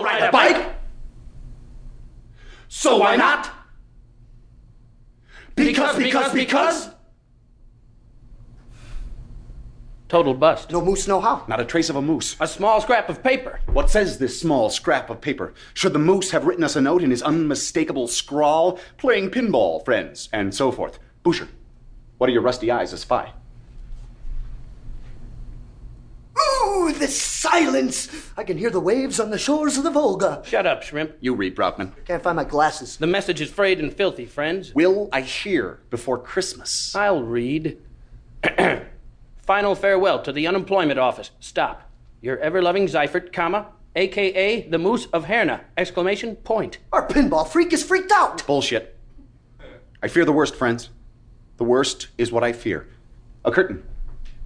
won't ride a bike. So why not? Because, because, because. Total bust. No moose, no how. Not a trace of a moose. A small scrap of paper. What says this small scrap of paper? Should the moose have written us a note in his unmistakable scrawl, playing pinball, friends, and so forth? Boucher, what are your rusty eyes a spy? Ooh, the silence! I can hear the waves on the shores of the Volga. Shut up, Shrimp. You read, Braukman. Can't find my glasses. The message is frayed and filthy, friends. Will I hear before Christmas? I'll read. Final farewell to the unemployment office. Stop. Your ever-loving Seifert, comma, aka the Moose of Herne! Exclamation point. Our pinball freak is freaked out. Bullshit. I fear the worst, friends. The worst is what I fear. A curtain.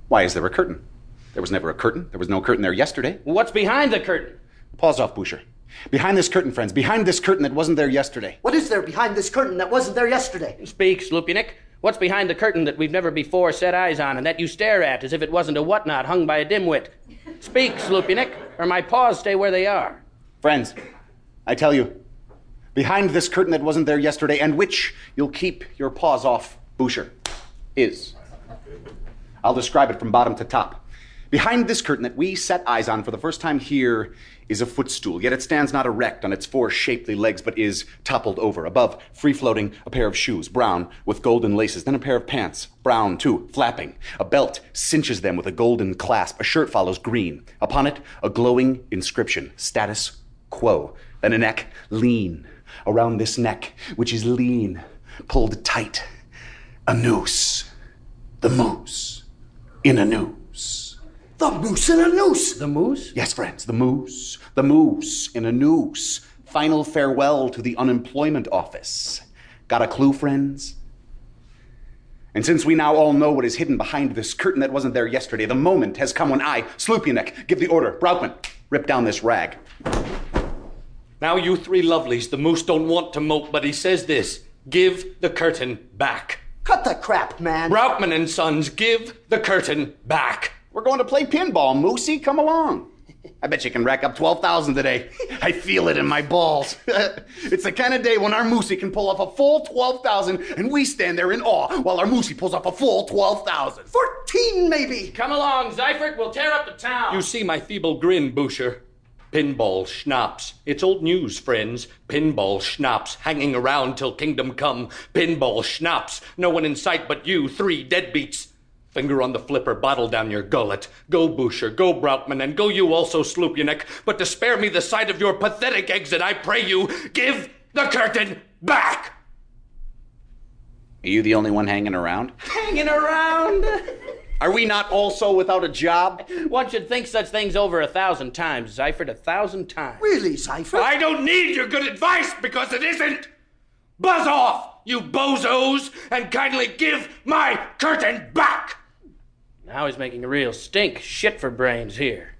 Why is there a curtain? There was never a curtain. There was no curtain there yesterday. What's behind the curtain? Pause off, Boucher. Behind this curtain, friends. Behind this curtain that wasn't there yesterday. What is there behind this curtain that wasn't there yesterday? Speak, Slupianek. What's behind the curtain that we've never before set eyes on and that you stare at as if it wasn't a whatnot hung by a dimwit? Speak, Slupianek, or my paws stay where they are. Friends, I tell you, behind this curtain that wasn't there yesterday and which you'll keep your paws off, Boucher, is. I'll describe it from bottom to top. Behind this curtain that we set eyes on for the first time here is a footstool, yet it stands not erect on its four shapely legs, but is toppled over. Above, free floating, a pair of shoes, brown, with golden laces, then a pair of pants, brown too, flapping. A belt cinches them with a golden clasp. A shirt follows green. Upon it, a glowing inscription, status quo. Then a neck, lean. Around this neck, which is lean, pulled tight, a noose. The moose in a noose. The moose in a noose. The moose? Yes, friends, the moose. The moose in a noose. Final farewell to the unemployment office. Got a clue, friends? And since we now all know what is hidden behind this curtain that wasn't there yesterday, the moment has come when I, Slupianek, give the order. Braukman, rip down this rag. Now, you three lovelies, the moose don't want to mope, but he says this give the curtain back. Cut the crap, man. Braukman and Sons, give the curtain back. We're going to play pinball, Moosey. Come along. I bet you can rack up 12,000 today. I feel it in my balls. it's the kind of day when our Moosey can pull off a full 12,000 and we stand there in awe while our Moosey pulls off a full 12,000. Fourteen, maybe. Come along, Seifert. We'll tear up the town. You see my feeble grin, Boucher. Pinball schnapps. It's old news, friends. Pinball schnapps. Hanging around till kingdom come. Pinball schnapps. No one in sight but you, three deadbeats. Finger on the flipper, bottle down your gullet. Go, Boucher, go, Braukman, and go you also, Slupianek. But to spare me the sight of your pathetic exit, I pray you, give the curtain back! Are you the only one hanging around? hanging around. Are we not also without a job? One should think such things over a thousand times, Seifert, a thousand times. Really, Seifert? I don't need your good advice because it isn't! Buzz off, you bozos, and kindly give my curtain back! Now he's making a real stink shit for brains here.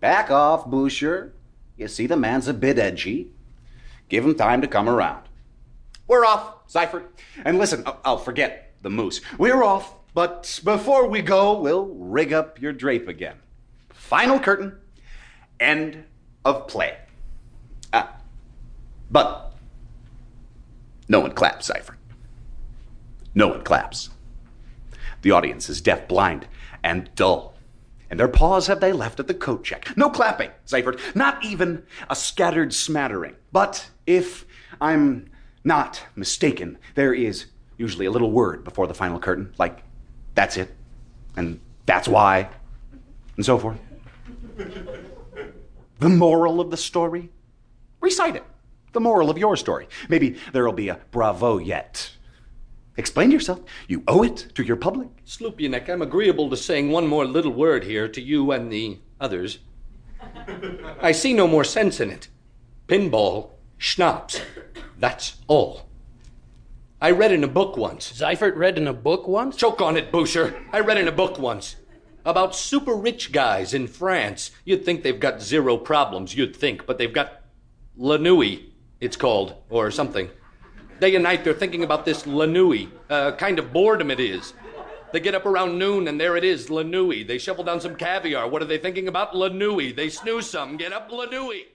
Back off, Boucher. You see, the man's a bit edgy. Give him time to come around. We're off, Seifert. And listen, I'll forget the moose. We're off, but before we go, we'll rig up your drape again. Final curtain. End of play. Ah, but no one claps, Seifert. No one claps. The audience is deaf, blind, and dull. And their paws have they left at the coat check. No clapping, Seifert. Not even a scattered smattering. But if I'm not mistaken, there is usually a little word before the final curtain, like, that's it, and that's why, and so forth. the moral of the story? Recite it. The moral of your story. Maybe there'll be a bravo yet. Explain yourself. You owe it to your public. Slupianek, I'm agreeable to saying one more little word here to you and the others. I see no more sense in it. Pinball, schnapps, that's all. I read in a book once. Seifert read in a book once? Choke on it, Boucher. I read in a book once about super rich guys in France. You'd think they've got zero problems, you'd think, but they've got La Nuit, it's called, or something. Day and night they're thinking about this Lanui. Uh, kind of boredom it is. They get up around noon and there it is, Lanui. They shovel down some caviar. What are they thinking about? Lanui. They snooze some, get up Lanui.